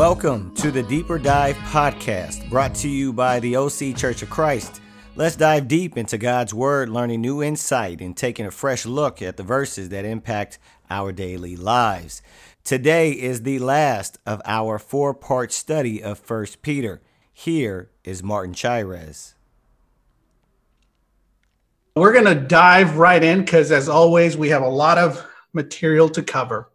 Welcome to the Deeper Dive Podcast, brought to you by the OC Church of Christ. Let's dive deep into God's Word, learning new insight and taking a fresh look at the verses that impact our daily lives. Today is the last of our four part study of 1 Peter. Here is Martin Chires. We're going to dive right in because, as always, we have a lot of material to cover.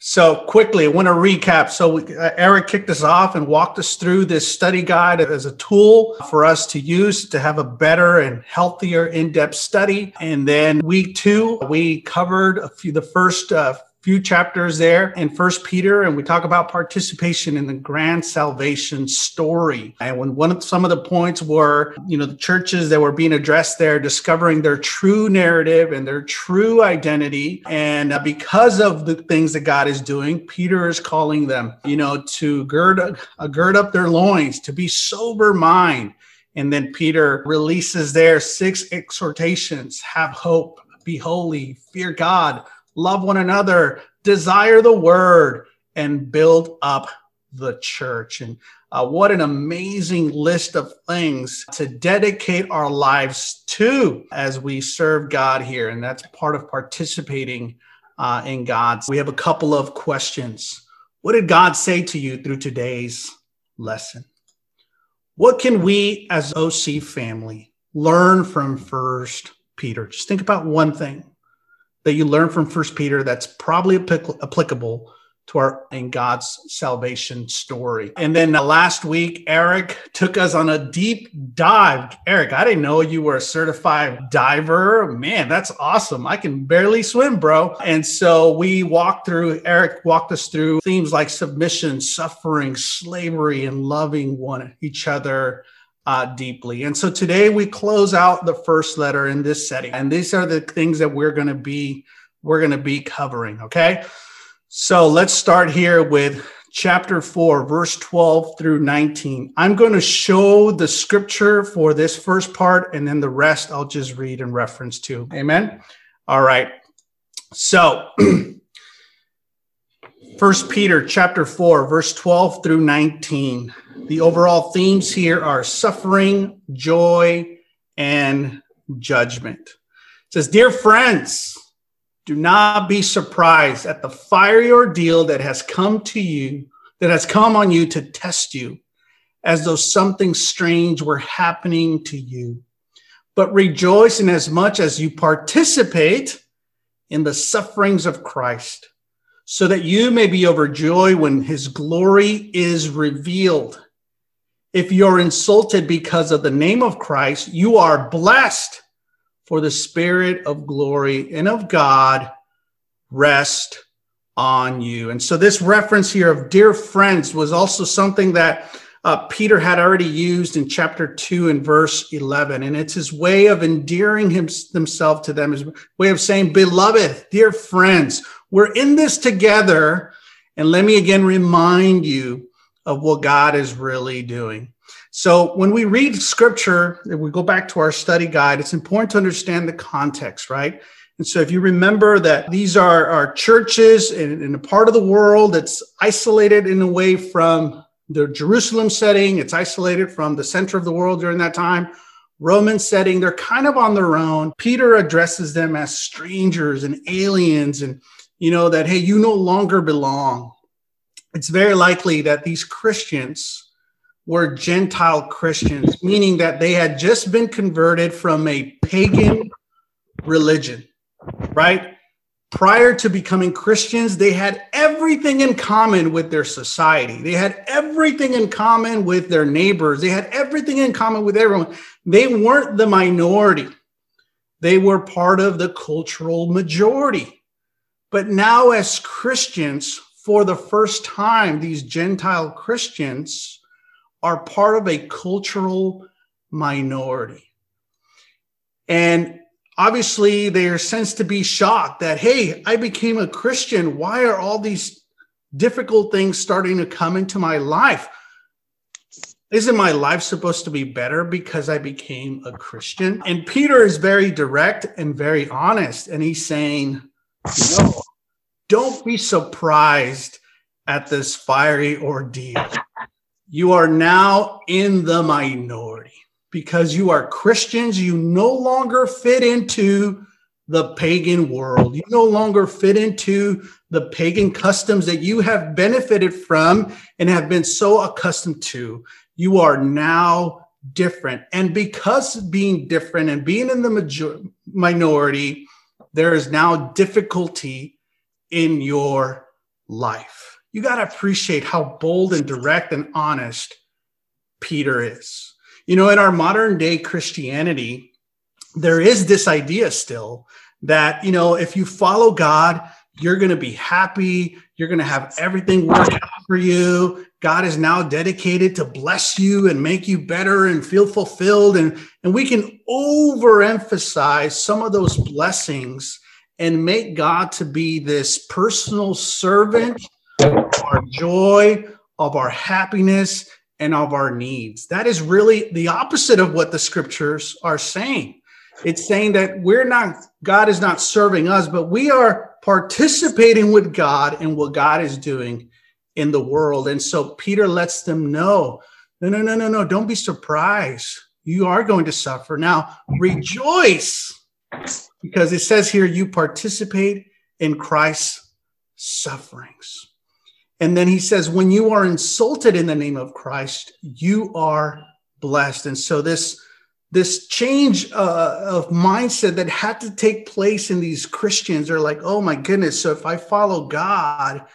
So, quickly, I want to recap. So, we, uh, Eric kicked us off and walked us through this study guide as a tool for us to use to have a better and healthier in depth study. And then, week two, we covered a few, the first uh, few chapters there in first peter and we talk about participation in the grand salvation story. And when one of some of the points were you know the churches that were being addressed there discovering their true narrative and their true identity. And uh, because of the things that god is doing peter is calling them you know to gird uh, gird up their loins to be sober mind. And then peter releases their six exhortations. Have hope. Be holy. Fear god love one another, desire the word, and build up the church. And uh, what an amazing list of things to dedicate our lives to as we serve God here. And that's part of participating uh, in God's. We have a couple of questions. What did God say to you through today's lesson? What can we as OC family learn from First Peter? Just think about one thing that you learn from First Peter that's probably applicable to our in God's salvation story. And then uh, last week, Eric took us on a deep dive. Eric, I didn't know you were a certified diver. Man, that's awesome. I can barely swim, bro. And so we walked through, Eric walked us through themes like submission, suffering, slavery, and loving one each other uh, deeply. And so today we close out the first letter in this setting, and these are the things that we're going to be we're going to be covering. Okay, so let's start here with chapter 4, verse 12 through 19. I'm going to show the scripture for this first part, and then the rest I'll just read in reference to. Amen. All right. So, First Peter chapter 4, verse 12 through 19. The overall themes here are suffering, joy, and judgment. It says, Dear friends, do not be surprised at the fiery ordeal that has come to you, that has come on you to test you, as though something strange were happening to you. But rejoice in as much as you participate in the sufferings of Christ, so that you may be overjoyed when his glory is revealed. If you're insulted because of the name of Christ, you are blessed, for the Spirit of glory and of God rest on you. And so, this reference here of dear friends was also something that uh, Peter had already used in chapter 2 and verse 11. And it's his way of endearing him, himself to them, his way of saying, Beloved, dear friends, we're in this together. And let me again remind you of what God is really doing. So when we read scripture, we go back to our study guide, it's important to understand the context, right? And so if you remember that these are, are churches in, in a part of the world that's isolated in a way from the Jerusalem setting, it's isolated from the center of the world during that time. Roman setting, they're kind of on their own. Peter addresses them as strangers and aliens, and you know that, hey, you no longer belong it's very likely that these Christians were Gentile Christians, meaning that they had just been converted from a pagan religion, right? Prior to becoming Christians, they had everything in common with their society. They had everything in common with their neighbors. They had everything in common with everyone. They weren't the minority, they were part of the cultural majority. But now, as Christians, for the first time, these Gentile Christians are part of a cultural minority. And obviously, they're sensed to be shocked that, hey, I became a Christian. Why are all these difficult things starting to come into my life? Isn't my life supposed to be better because I became a Christian? And Peter is very direct and very honest. And he's saying, no, don't be surprised at this fiery ordeal. You are now in the minority because you are Christians. You no longer fit into the pagan world. You no longer fit into the pagan customs that you have benefited from and have been so accustomed to. You are now different. And because being different and being in the major- minority, there is now difficulty in your life. You got to appreciate how bold and direct and honest Peter is. You know, in our modern day Christianity, there is this idea still that, you know, if you follow God, you're going to be happy. You're going to have everything work out for you. God is now dedicated to bless you and make you better and feel fulfilled. And, and we can overemphasize some of those blessings and make God to be this personal servant of our joy, of our happiness, and of our needs. That is really the opposite of what the scriptures are saying. It's saying that we're not, God is not serving us, but we are participating with God in what God is doing in the world. And so Peter lets them know no, no, no, no, no, don't be surprised. You are going to suffer. Now rejoice because it says here you participate in Christ's sufferings. And then he says, when you are insulted in the name of Christ, you are blessed. And so this this change uh, of mindset that had to take place in these Christians are like, oh my goodness. So if I follow God,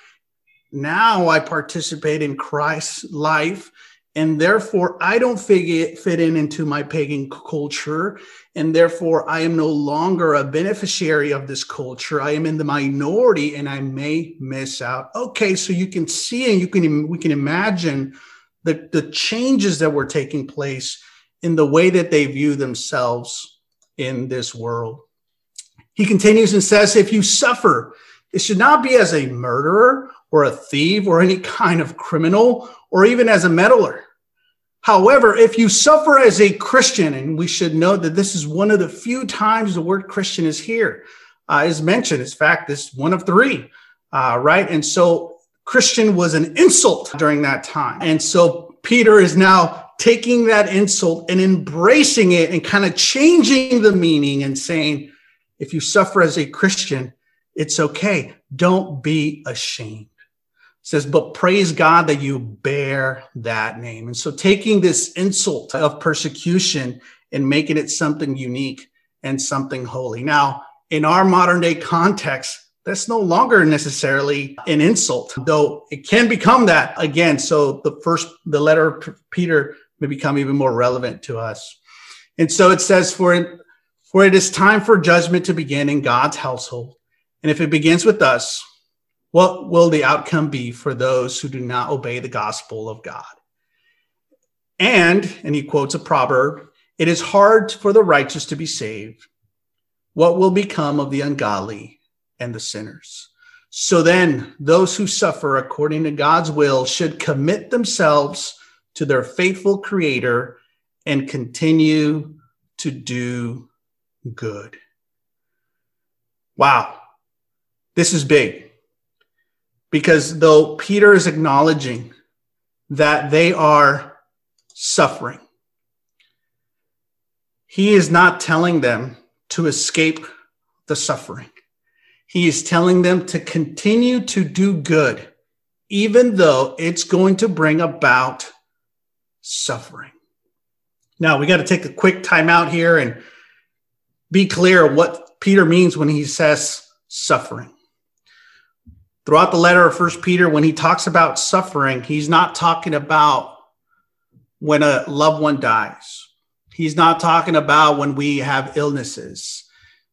now I participate in Christ's life and therefore I don't fit, fit in into my pagan culture, and therefore I am no longer a beneficiary of this culture. I am in the minority, and I may miss out. Okay, so you can see and you can we can imagine the the changes that were taking place in the way that they view themselves in this world. He continues and says, if you suffer, it should not be as a murderer or a thief or any kind of criminal or even as a meddler. However, if you suffer as a Christian, and we should know that this is one of the few times the word Christian is here, uh, is mentioned. In fact, this one of three, uh, right? And so Christian was an insult during that time. And so Peter is now taking that insult and embracing it and kind of changing the meaning and saying, if you suffer as a Christian, it's okay. Don't be ashamed says, but praise God that you bear that name. And so taking this insult of persecution and making it something unique and something holy. Now, in our modern day context, that's no longer necessarily an insult, though it can become that again. So the first, the letter of Peter may become even more relevant to us. And so it says, for for it is time for judgment to begin in God's household. And if it begins with us, what will the outcome be for those who do not obey the gospel of God? And, and he quotes a proverb, it is hard for the righteous to be saved. What will become of the ungodly and the sinners? So then, those who suffer according to God's will should commit themselves to their faithful creator and continue to do good. Wow. This is big because though Peter is acknowledging that they are suffering, he is not telling them to escape the suffering. He is telling them to continue to do good, even though it's going to bring about suffering. Now, we got to take a quick time out here and be clear what Peter means when he says suffering throughout the letter of first peter when he talks about suffering he's not talking about when a loved one dies. He's not talking about when we have illnesses.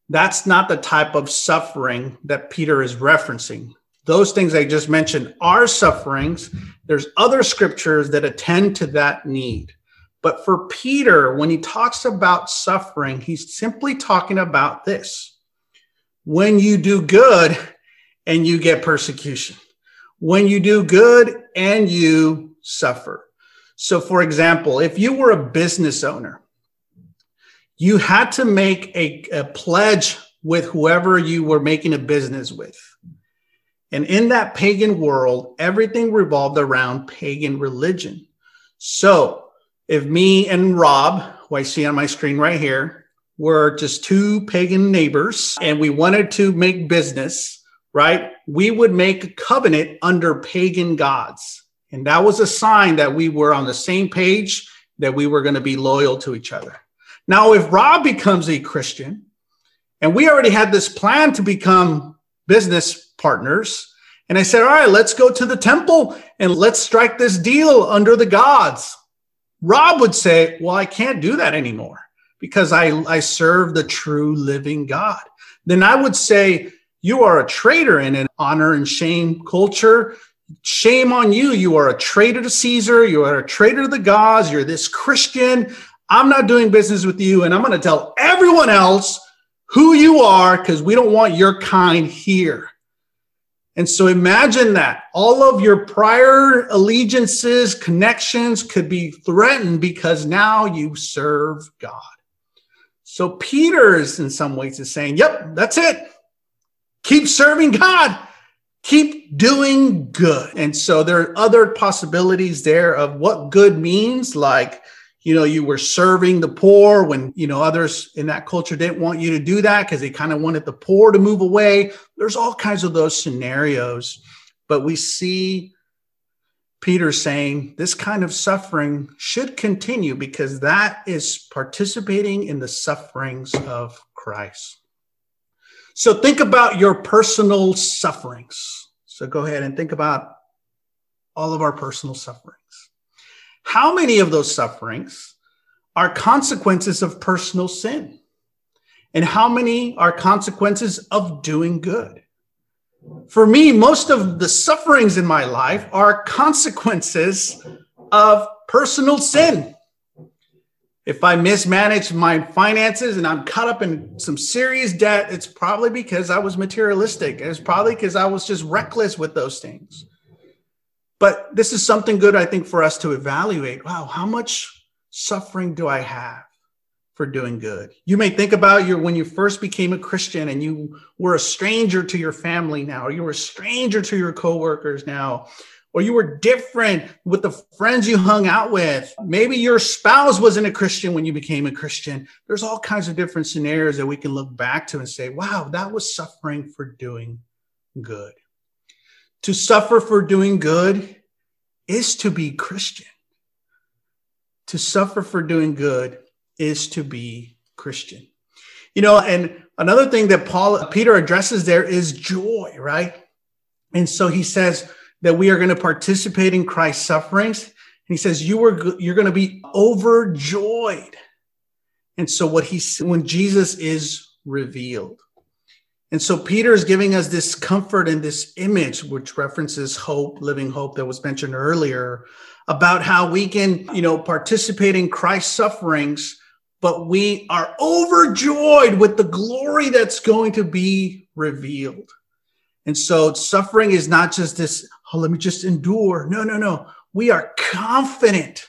That's not the type of suffering that peter is referencing. Those things i just mentioned are sufferings. There's other scriptures that attend to that need. But for peter when he talks about suffering he's simply talking about this. When you do good and you get persecution. When you do good and you suffer. So, for example, if you were a business owner, you had to make a, a pledge with whoever you were making a business with. And in that pagan world, everything revolved around pagan religion. So if me and Rob, who I see on my screen right here, were just two pagan neighbors and we wanted to make business, right? We would make a covenant under pagan gods. And that was a sign that we were on the same page, that we were going to be loyal to each other. Now, if Rob becomes a Christian, and we already had this plan to become business partners, and I said, All right, let's go to the temple and let's strike this deal under the gods. Rob would say, Well, I can't do that anymore because I, I serve the true living God. Then I would say, You are a traitor in an honor and shame culture. Shame on you. You are a traitor to Caesar. You are a traitor to the gods. You're this Christian. I'm not doing business with you. And I'm going to tell everyone else who you are because we don't want your kind here. And so imagine that all of your prior allegiances, connections could be threatened because now you serve God. So Peter is in some ways is saying, yep, that's it. Keep serving God. Keep doing good. And so there are other possibilities there of what good means, like you know you were serving the poor when you know others in that culture didn't want you to do that because they kind of wanted the poor to move away there's all kinds of those scenarios but we see peter saying this kind of suffering should continue because that is participating in the sufferings of christ so think about your personal sufferings so go ahead and think about all of our personal sufferings how many of those sufferings are consequences of personal sin? And how many are consequences of doing good? For me, most of the sufferings in my life are consequences of personal sin. If I mismanage my finances and I'm caught up in some serious debt, it's probably because I was materialistic. It's probably because I was just reckless with those things. But this is something good, I think, for us to evaluate. Wow, how much suffering do I have for doing good? You may think about your when you first became a Christian and you were a stranger to your family now, or you were a stranger to your coworkers now, or you were different with the friends you hung out with. Maybe your spouse wasn't a Christian when you became a Christian. There's all kinds of different scenarios that we can look back to and say, wow, that was suffering for doing good. To suffer for doing good is to be Christian. To suffer for doing good is to be Christian. You know, and another thing that Paul Peter addresses there is joy, right? And so he says that we are going to participate in Christ's sufferings. And he says you were you're going to be overjoyed. And so what he when Jesus is revealed. And so Peter is giving us this comfort and this image, which references hope, living hope that was mentioned earlier, about how we can, you know, participate in Christ's sufferings, but we are overjoyed with the glory that's going to be revealed. And so suffering is not just this, oh, let me just endure. No, no, no. We are confident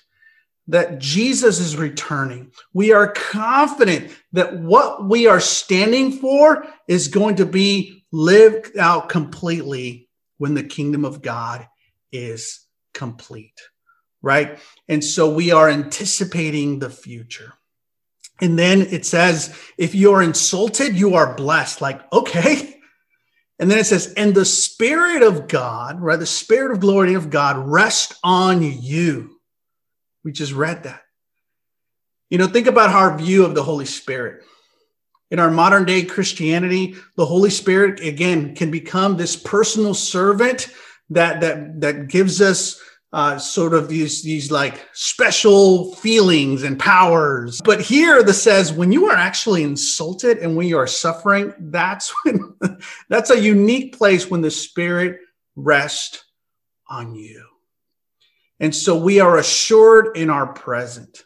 that Jesus is returning. We are confident that what we are standing for is going to be lived out completely when the kingdom of God is complete, right? And so we are anticipating the future. And then it says, if you are insulted, you are blessed. Like, okay. And then it says, and the Spirit of God, right? The Spirit of glory of God rest on you we just read that. You know, think about our view of the Holy Spirit. In our modern day Christianity, the Holy Spirit again can become this personal servant that that that gives us uh, sort of these these like special feelings and powers. But here the says when you are actually insulted and when you are suffering, that's when that's a unique place when the Spirit rests on you. And so we are assured in our present,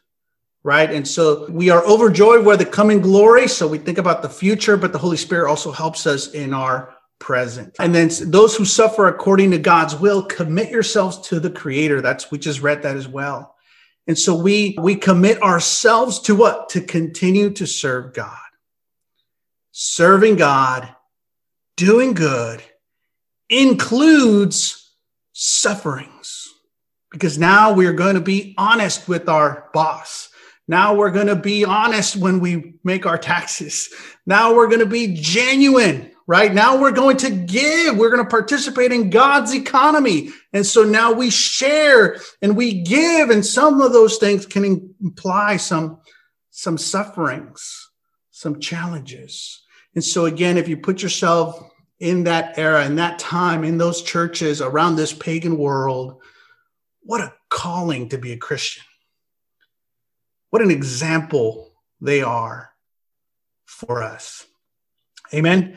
right? And so we are overjoyed with the coming glory. So we think about the future, but the Holy Spirit also helps us in our present. And then those who suffer according to God's will, commit yourselves to the Creator. That's, we just read that as well. And so we, we commit ourselves to what? To continue to serve God. Serving God, doing good, includes sufferings because now we're going to be honest with our boss. Now we're going to be honest when we make our taxes. Now we're going to be genuine, right? Now we're going to give. We're going to participate in God's economy. And so now we share and we give. And some of those things can imply some, some sufferings, some challenges. And so again, if you put yourself in that era, in that time, in those churches around this pagan world, what a calling to be a Christian. What an example they are for us. Amen.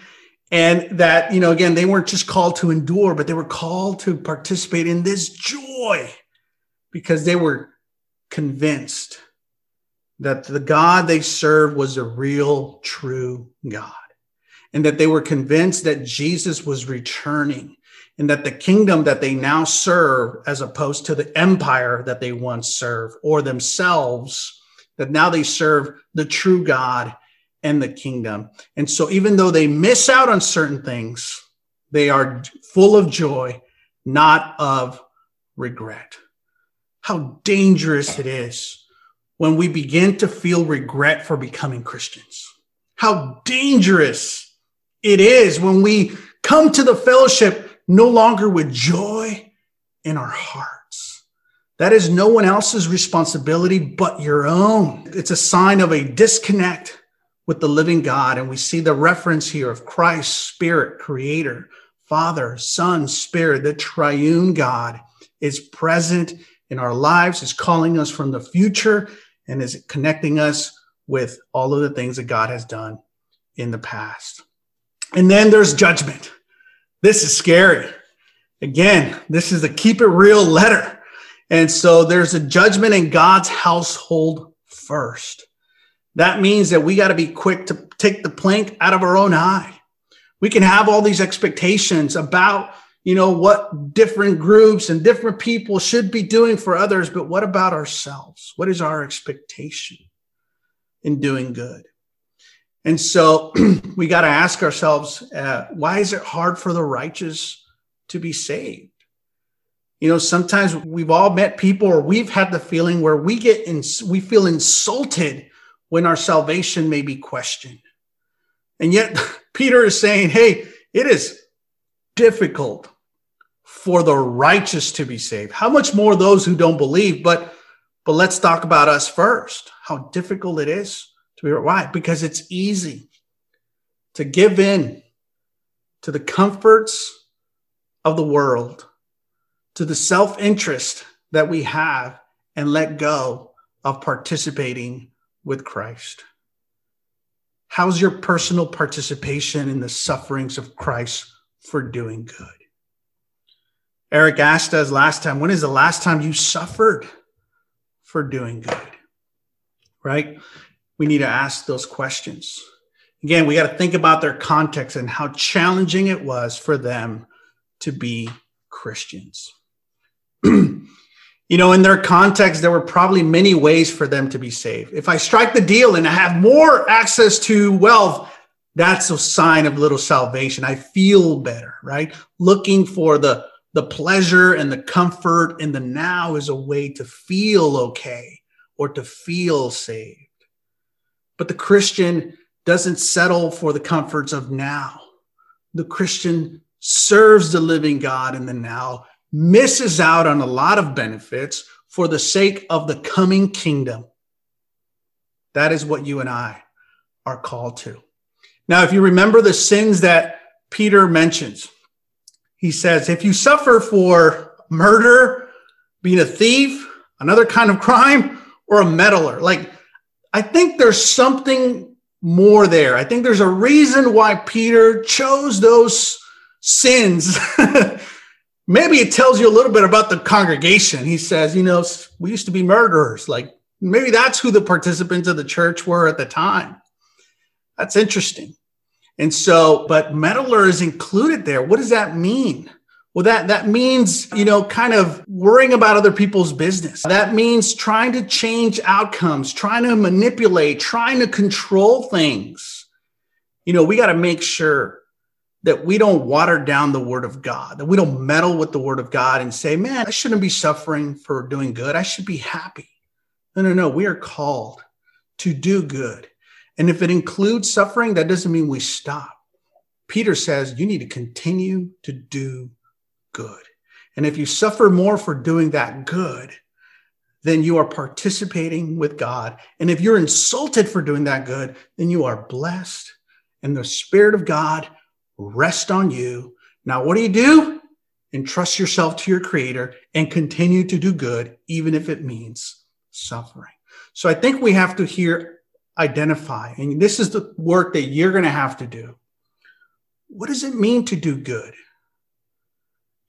And that, you know, again, they weren't just called to endure, but they were called to participate in this joy because they were convinced that the God they served was a real, true God and that they were convinced that Jesus was returning and that the kingdom that they now serve, as opposed to the empire that they once served or themselves, that now they serve the true God and the kingdom. And so, even though they miss out on certain things, they are full of joy, not of regret. How dangerous it is when we begin to feel regret for becoming Christians. How dangerous it is when we come to the fellowship no longer with joy in our hearts. That is no one else's responsibility but your own. It's a sign of a disconnect with the living God. And we see the reference here of Christ, Spirit, Creator, Father, Son, Spirit, the triune God is present in our lives, is calling us from the future, and is connecting us with all of the things that God has done in the past. And then there's judgment. This is scary. Again, this is a keep it real letter. And so there's a judgment in God's household first. That means that we got to be quick to take the plank out of our own eye. We can have all these expectations about, you know, what different groups and different people should be doing for others, but what about ourselves? What is our expectation in doing good? And so we got to ask ourselves uh, why is it hard for the righteous to be saved? You know, sometimes we've all met people or we've had the feeling where we get in, we feel insulted when our salvation may be questioned. And yet Peter is saying, hey, it is difficult for the righteous to be saved. How much more those who don't believe? But but let's talk about us first. How difficult it is to be why? Because it's easy to give in to the comforts of the world, to the self interest that we have, and let go of participating with Christ. How's your personal participation in the sufferings of Christ for doing good? Eric asked us last time, when is the last time you suffered for doing good? Right? we need to ask those questions. Again, we got to think about their context and how challenging it was for them to be Christians. you know, in their context, there were probably many ways for them to be saved. If I strike the deal and I have more access to wealth, that's a sign of little salvation. I feel better, right? Looking for the the pleasure and the comfort in the now is a way to feel okay or to feel saved. But the Christian doesn't settle for the comforts of now. The Christian serves the living God in the now, misses out on a lot of benefits for the sake of the coming kingdom. That is what you and I are called to. Now, if you remember the sins that Peter mentions, he says, if you suffer for murder, being a thief, another kind of crime, or a meddler, like I think there's something more there. I think there's a reason why Peter chose those sins. Maybe it tells you a little bit about the congregation. He says, you know, we used to be murderers. Like maybe that's who the participants of the church were at the time. That's interesting. And so, but meddler is included there. What does that mean? Well, that, that means, you know, kind of worrying about other people's business. That means trying to change outcomes, trying to manipulate, trying to control things. You know, we got to make sure that we don't water down the word of God, that we don't meddle with the word of God and say, man, I shouldn't be suffering for doing good. I should be happy. No, no, no. We are called to do good. And if it includes suffering, that doesn't mean we stop. Peter says you need to continue to do good. And if you suffer more for doing that good, then you are participating with God. And if you're insulted for doing that good, then you are blessed. And the Spirit of God rest on you. Now, what do you do? Entrust yourself to your Creator and continue to do good, even if it means suffering. So I think we have to here identify, and this is the work that you're going to have to do. What does it mean to do good?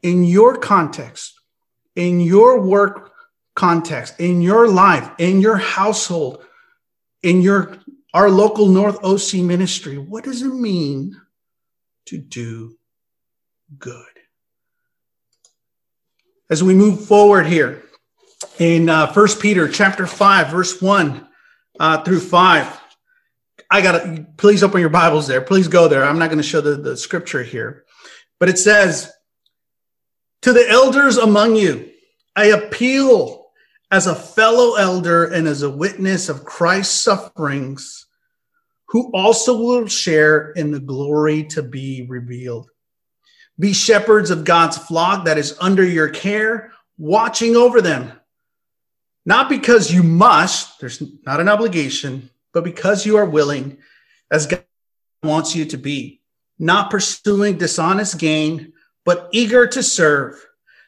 In your context, in your work context, in your life, in your household, in your our local North OC ministry, what does it mean to do good? As we move forward here in uh, First Peter chapter 5, verse 1 uh, through 5, I got to please open your Bibles there. Please go there. I'm not going to show the, the scripture here, but it says, To the elders among you, I appeal as a fellow elder and as a witness of Christ's sufferings, who also will share in the glory to be revealed. Be shepherds of God's flock that is under your care, watching over them, not because you must, there's not an obligation but because you are willing, as God wants you to be, not pursuing dishonest gain, but eager to serve,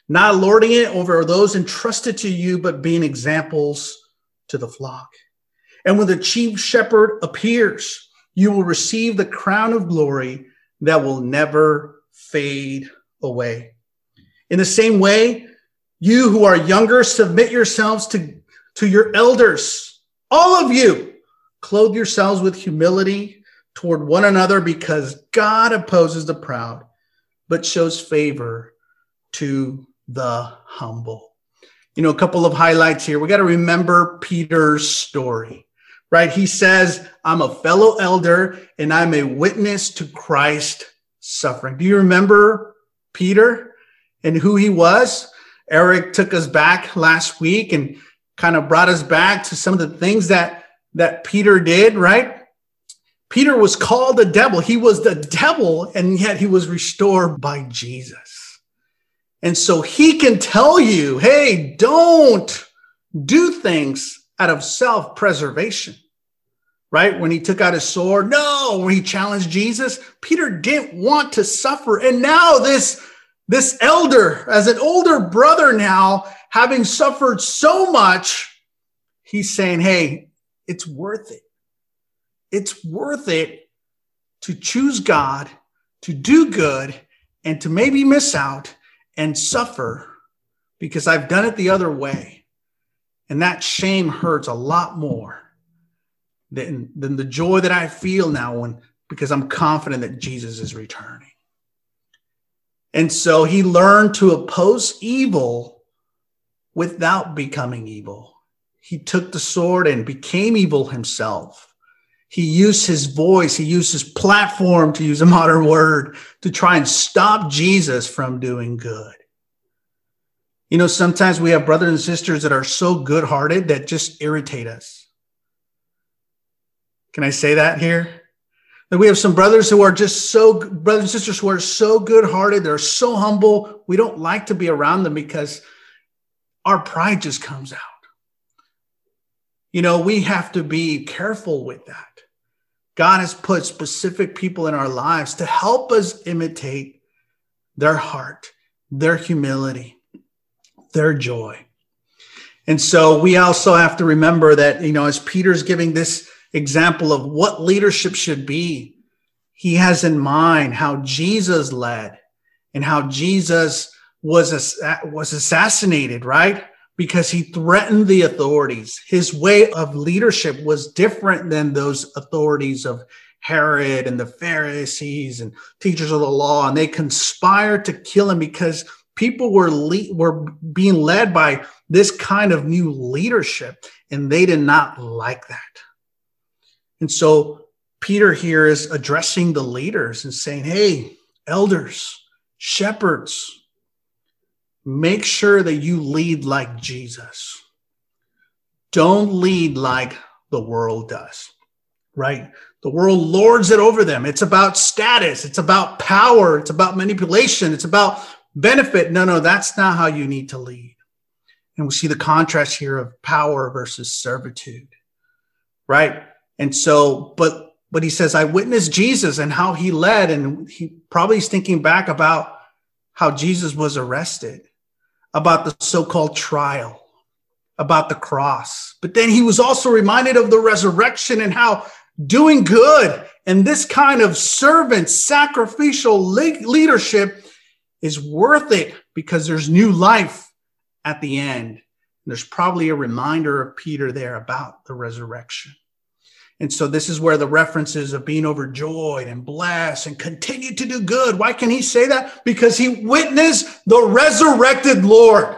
not lording it over those entrusted to you, but being examples to the flock. And when the chief shepherd appears, you will receive the crown of glory that will never fade away. In the same way, you who are younger, submit yourselves to, to your elders, all of you Clothe yourselves with humility toward one another because God opposes the proud, but shows favor to the humble. You know, a couple of highlights here. We got to remember Peter's story, right? He says, I'm a fellow elder and I'm a witness to Christ's suffering. Do you remember Peter and who he was? Eric took us back last week and kind of brought us back to some of the things that that Peter did, right? Peter was called the devil. He was the devil, and yet he was restored by Jesus. And so he can tell you, hey, don't do things out of self preservation, right? When he took out his sword, no, when he challenged Jesus, Peter didn't want to suffer. And now this, this elder, as an older brother now, having suffered so much, he's saying, hey, it's worth it. It's worth it to choose God, to do good, and to maybe miss out and suffer because I've done it the other way. And that shame hurts a lot more than, than the joy that I feel now when because I'm confident that Jesus is returning. And so he learned to oppose evil without becoming evil he took the sword and became evil himself. He used his voice, he used his platform, to use a modern word, to try and stop Jesus from doing good. You know, sometimes we have brothers and sisters that are so good hearted that just irritate us. Can I say that here? That we have some brothers who are just so, brothers and sisters who are so good hearted, they're so humble. We don't like to be around them because our pride just comes out. You know, we have to be careful with that. God has put specific people in our lives to help us imitate their heart, their humility, their joy. And so we also have to remember that, you know, as Peter's giving this example of what leadership should be, he has in mind how Jesus led and how Jesus was, was assassinated, right? because he threatened the authorities. His way of leadership was different than those authorities of Herod and the Pharisees and teachers of the law, and they conspired to kill him because people were le- were being led by this kind of new leadership, and they did not like that. And so Peter here is addressing the leaders and saying, "Hey, elders, shepherds, make sure that you lead like Jesus. Don't lead like the world does, right? The world lords it over them. It's about status. It's about power. It's about manipulation. It's about benefit. No, no, that's not how you need to lead. And we see the contrast here of power versus servitude, right? And so, but, but he says, I witnessed Jesus and how he led. And he probably is thinking back about how Jesus was arrested, about the so called trial, about the cross. But then he was also reminded of the resurrection and how doing good and this kind of servant sacrificial leadership is worth it because there's new life at the end. And there's probably a reminder of Peter there about the resurrection. And so this is where the references of being overjoyed and blessed and continue to do good. Why can he say that? Because he witnessed the resurrected Lord.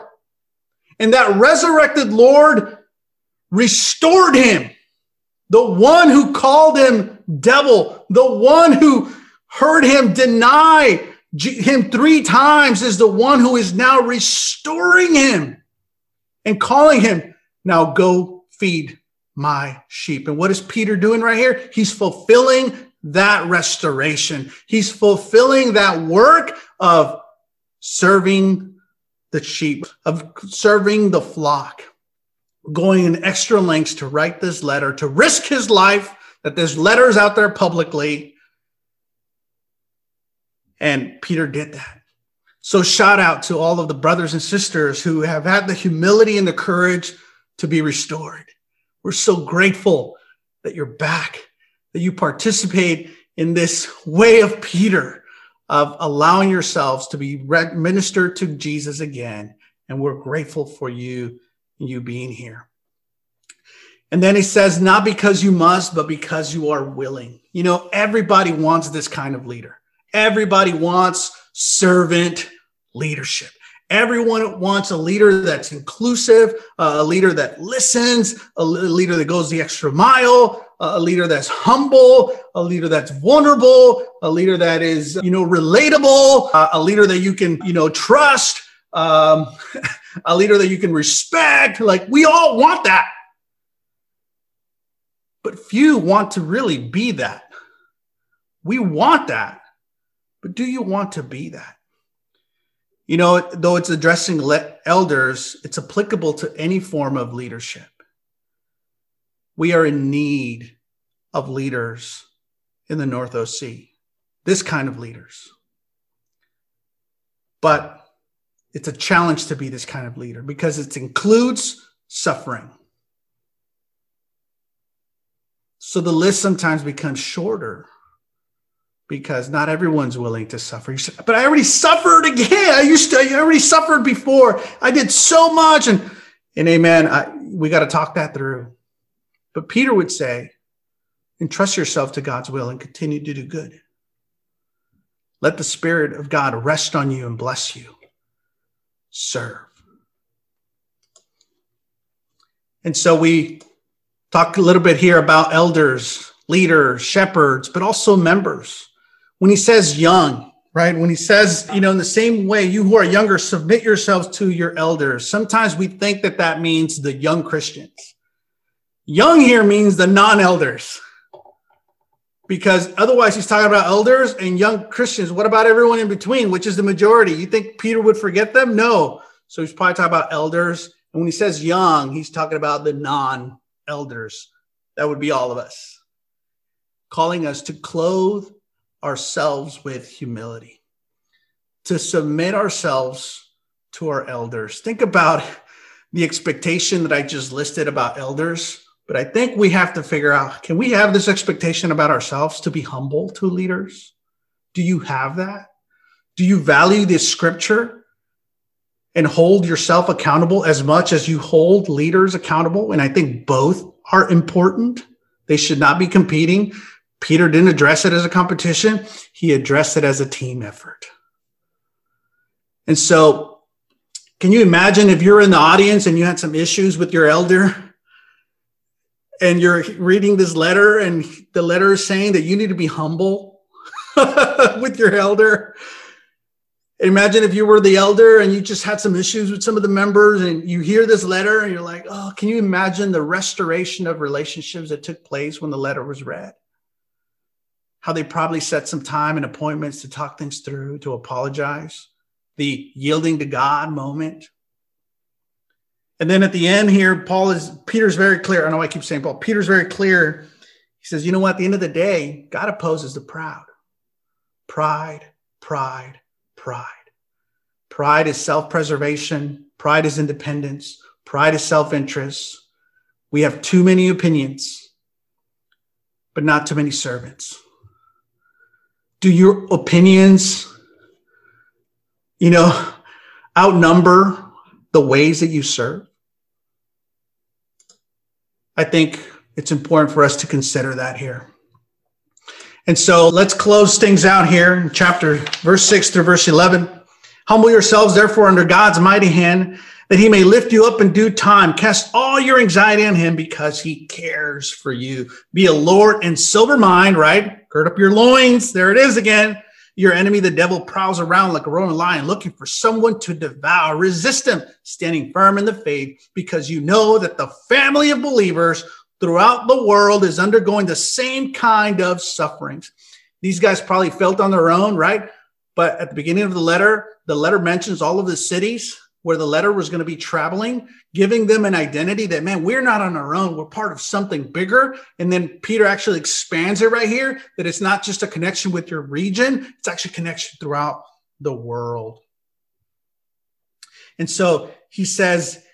And that resurrected Lord restored him. The one who called him devil, the one who heard him deny him three times is the one who is now restoring him and calling him, now go feed my sheep. And what is Peter doing right here? He's fulfilling that restoration. He's fulfilling that work of serving the sheep, of serving the flock, going in extra lengths to write this letter, to risk his life, that there's letters out there publicly and Peter did that. So, shout out to all of the brothers and sisters who have had the humility and the courage to be restored. We're so grateful that you're back, that you participate in this way of Peter, of allowing yourselves to be ministered to Jesus again. And we're grateful for you you being here. And then he says, not because you must, but because you are willing. You know, everybody wants this kind of leader. Everybody wants servant leadership. Everyone wants a leader that's inclusive, a leader that listens, a leader that goes the extra mile, a leader that's humble, a leader that's vulnerable, a leader that is, you know, relatable, a leader that you can, you know, trust, um, a leader that you can respect. Like we all want that. But few want to really be that. We want that. But do you want to be that? You know, though it's addressing le- elders, it's applicable to any form of leadership. We are in need of leaders in the North OC, this kind of leaders. But it's a challenge to be this kind of leader because it includes suffering. So the list sometimes becomes shorter because not everyone's willing to suffer. but I already suffered again. I used to, I already suffered before. I did so much. And, and amen, I, we got to talk that through. But Peter would say, entrust yourself to God's will and continue to do good. Let the Spirit of God rest on you and bless you. Serve. And so we talk a little bit here about elders, leaders, shepherds, but also members when he says young, right? When he says, you know, in the same way, you who are younger, submit yourselves to your elders. Sometimes we think that that means the young Christians. Young here means the non elders. Because otherwise, he's talking about elders and young Christians. What about everyone in between, which is the majority? You think Peter would forget them? No. So he's probably talking about elders. And when he says young, he's talking about the non elders. That would be all of us, calling us to clothe ourselves with humility, to submit ourselves to our elders. Think about the expectation that I just listed about elders, but I think we have to figure out can we have this expectation about ourselves to be humble to leaders? Do you have that? Do you value this scripture and hold yourself accountable as much as you hold leaders accountable? And I think both are important. They should not be competing. Peter didn't address it as a competition, he addressed it as a team effort. And so, can you imagine if you're in the audience and you had some issues with your elder and you're reading this letter and the letter is saying that you need to be humble? with your elder. Imagine if you were the elder and you just had some issues with some of the members and you hear this letter and you're like, oh, can you imagine the restoration of relationships that took place when the letter was read? How they probably set some time and appointments to talk things through, to apologize, the yielding to God moment. And then at the end here, Paul is, Peter's very clear. I know I keep saying Paul, Peter's very clear. He says, you know what? At the end of the day, God opposes the proud. Pride, pride, pride. Pride is self preservation, pride is independence, pride is self interest. We have too many opinions, but not too many servants. Do your opinions, you know, outnumber the ways that you serve? I think it's important for us to consider that here. And so let's close things out here in chapter verse 6 through verse 11. Humble yourselves, therefore, under God's mighty hand, that he may lift you up in due time. Cast all your anxiety on him because he cares for you. Be alert and sober mind, right? Gird up your loins. There it is again. Your enemy, the devil, prowls around like a roaring lion looking for someone to devour. Resist him, standing firm in the faith, because you know that the family of believers throughout the world is undergoing the same kind of sufferings. These guys probably felt on their own, right? But at the beginning of the letter, the letter mentions all of the cities where the letter was going to be traveling, giving them an identity that, man, we're not on our own. We're part of something bigger. And then Peter actually expands it right here that it's not just a connection with your region, it's actually connection throughout the world. And so he says,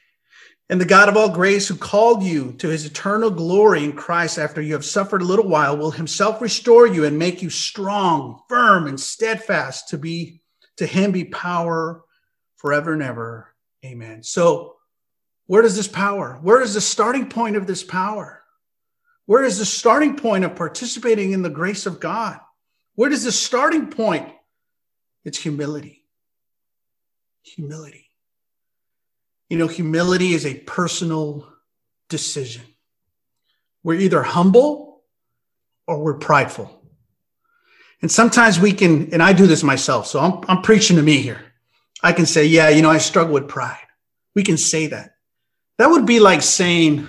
and the God of all grace, who called you to his eternal glory in Christ after you have suffered a little while, will himself restore you and make you strong, firm, and steadfast. To be to him be power forever and ever. Amen. So, where does this power? Where is the starting point of this power? Where is the starting point of participating in the grace of God? Where does the starting point? It's humility. Humility. You know, humility is a personal decision. We're either humble or we're prideful. And sometimes we can, and I do this myself, so I'm, I'm preaching to me here. I can say, yeah, you know, I struggle with pride. We can say that. That would be like saying,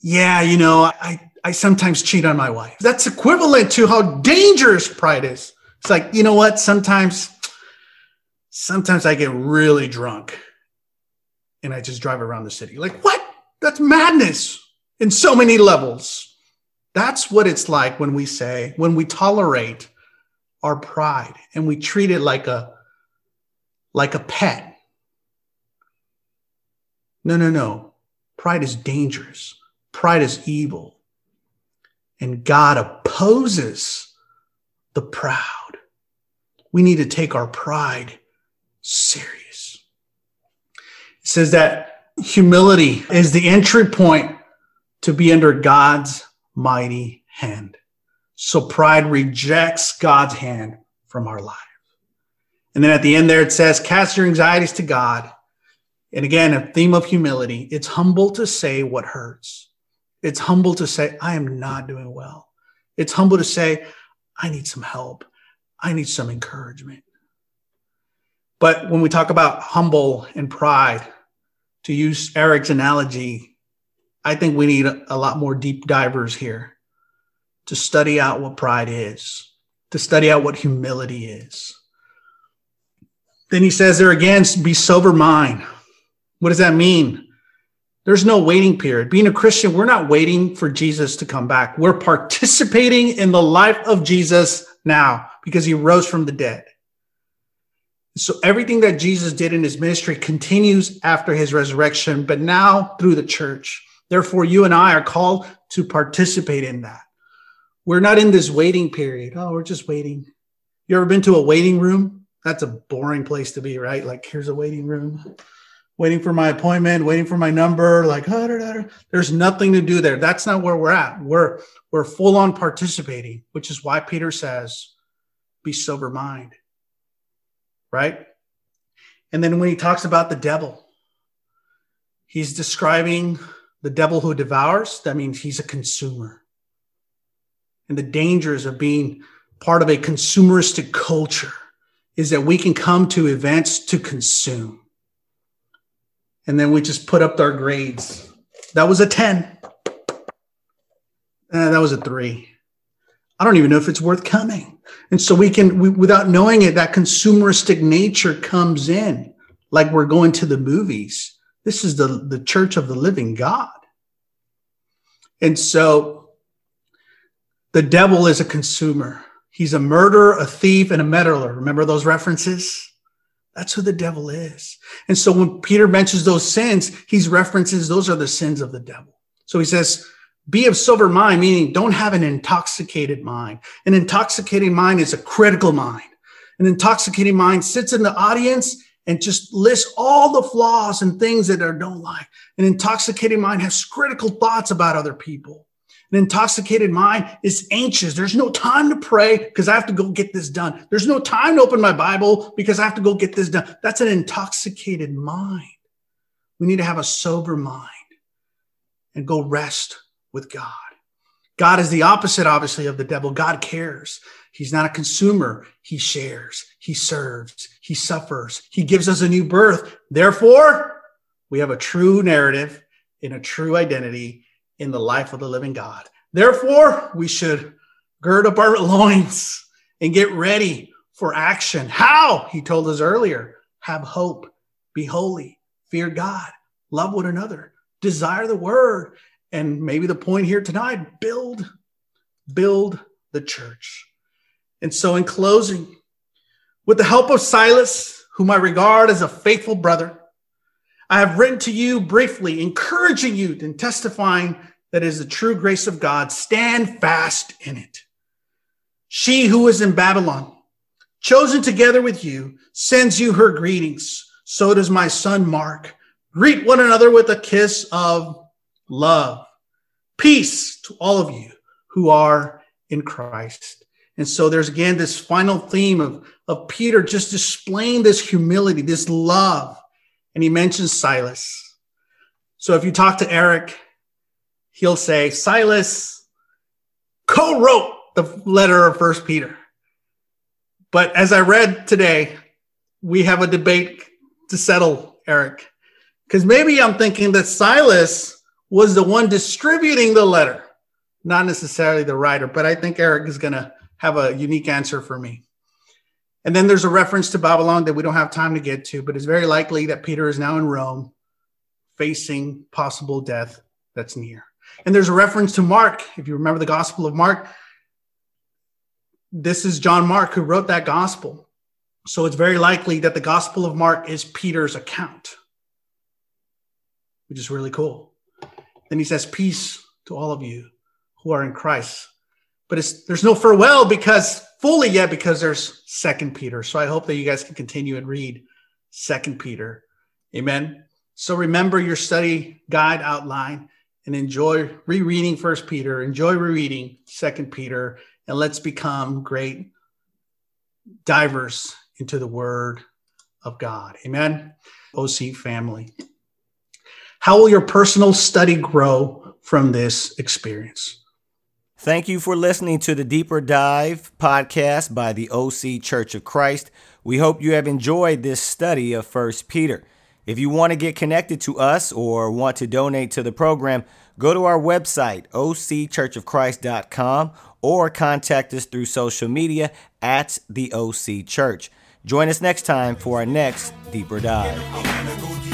yeah, you know, I, I sometimes cheat on my wife. That's equivalent to how dangerous pride is. It's like, you know what? Sometimes, sometimes I get really drunk and I just drive around the city. Like, what? That's madness in so many levels. That's what it's like when we say, when we tolerate our pride and we treat it like a like a pet. No, no, no. Pride is dangerous. Pride is evil. And God opposes the proud. We need to take our pride serious It says that humility is the entry point to be under God's mighty hand. So pride rejects God's hand from our life. And then at the end there, it says, cast your anxieties to God. And again, a theme of humility. It's humble to say what hurts. It's humble to say, I am not doing well. It's humble to say, I need some help. I need some encouragement. But when we talk about humble and pride, to use Eric's analogy, I think we need a, lot more deep divers here to study out what pride is, to study out what humility is. Then he says there again, be sober mind. What does that mean? There's no waiting period. Being a Christian, we're not waiting for Jesus to come back. We're participating in the life of Jesus now because he rose from the dead. So everything that Jesus did in his ministry continues after his resurrection, but now through the church. Therefore, you and I are called to participate in that. We're not in this waiting period. Oh, we're just waiting. You ever been to a waiting room? That's a boring place to be, right? Like, here's a waiting room, waiting for my appointment, waiting for my number. Like, oh, da, da, da. there's nothing to do there. That's not where we're at. We're we're full on participating, which is why Peter says, "Be sober mind." right? And then when he talks about the devil, he's describing the devil who devours. That means he's a consumer. And the dangers of being part of a consumeristic culture is that we can come to events to consume. And then we just put up our grades. That was a 10. Uh, that was a three. I don't even know if it's worth coming. And so we can, we, without knowing it, that consumeristic nature comes in, like we're going to the movies. This is the, the church of the living God. And so the devil is a consumer. He's a murderer, a thief, and a meddler. Remember those references? That's who the devil is. And so when Peter mentions those sins, he's references those are the sins of the devil. So he says, be of sober mind, meaning don't have an intoxicated mind. An intoxicated mind is a critical mind. An intoxicated mind sits in the audience and just lists all the flaws and things that they don't like. An intoxicated mind has critical thoughts about other people. An intoxicated mind is anxious. There's no time to pray because I have to go get this done. There's no time to open my Bible because I have to go get this done. That's an intoxicated mind. We need to have a sober mind and go rest with God. God is the opposite, obviously, of the devil. God cares. He's not a consumer. He shares, he serves, he suffers, he gives us a new birth. Therefore, we have a true narrative in a true identity in the life of the living God. Therefore, we should gird up our loins and get ready for action. How? He told us earlier have hope, be holy, fear God, love one another, desire the word, and maybe the point here tonight build, build the church. And so, in closing, with the help of Silas, whom I regard as a faithful brother, I have written to you briefly, encouraging you and testifying that is the true grace of God. Stand fast in it. She who is in Babylon, chosen together with you, sends you her greetings. So does my son Mark. Greet one another with a kiss of love, peace to all of you who are in Christ. And so there's again this final theme of, of Peter just displaying this humility, this love. And he mentions Silas. So if you talk to Eric, he'll say, Silas co-wrote the letter of First Peter. But as I read today, we have a debate to settle, Eric. Because maybe I'm thinking that Silas was the one distributing the letter, not necessarily the writer. But I think Eric is going to have a unique answer for me. And then there's a reference to Babylon that we don't have time to get to, but it's very likely that Peter is now in Rome facing possible death that's near. And there's a reference to Mark. If you remember the Gospel of Mark, this is John Mark who wrote that Gospel. So it's very likely that the Gospel of Mark is Peter's account, which is really cool. Then he says, Peace to all of you who are in Christ. But there's no farewell because fully yet because there's Second Peter. So I hope that you guys can continue and read Second Peter. Amen. So remember your study guide outline and enjoy rereading First Peter, enjoy rereading Second Peter, and let's become great divers into the Word of God. Amen. OC family. How will your personal study grow from this experience? Thank you for listening to the Deeper Dive podcast by the OC Church of Christ. We hope you have enjoyed this study of First Peter. If you want to get connected to us or want to donate to the program, go to our website, occhurchofchrist.com, or contact us through social media at the OC Church. Join us next time for our next Deeper Dive.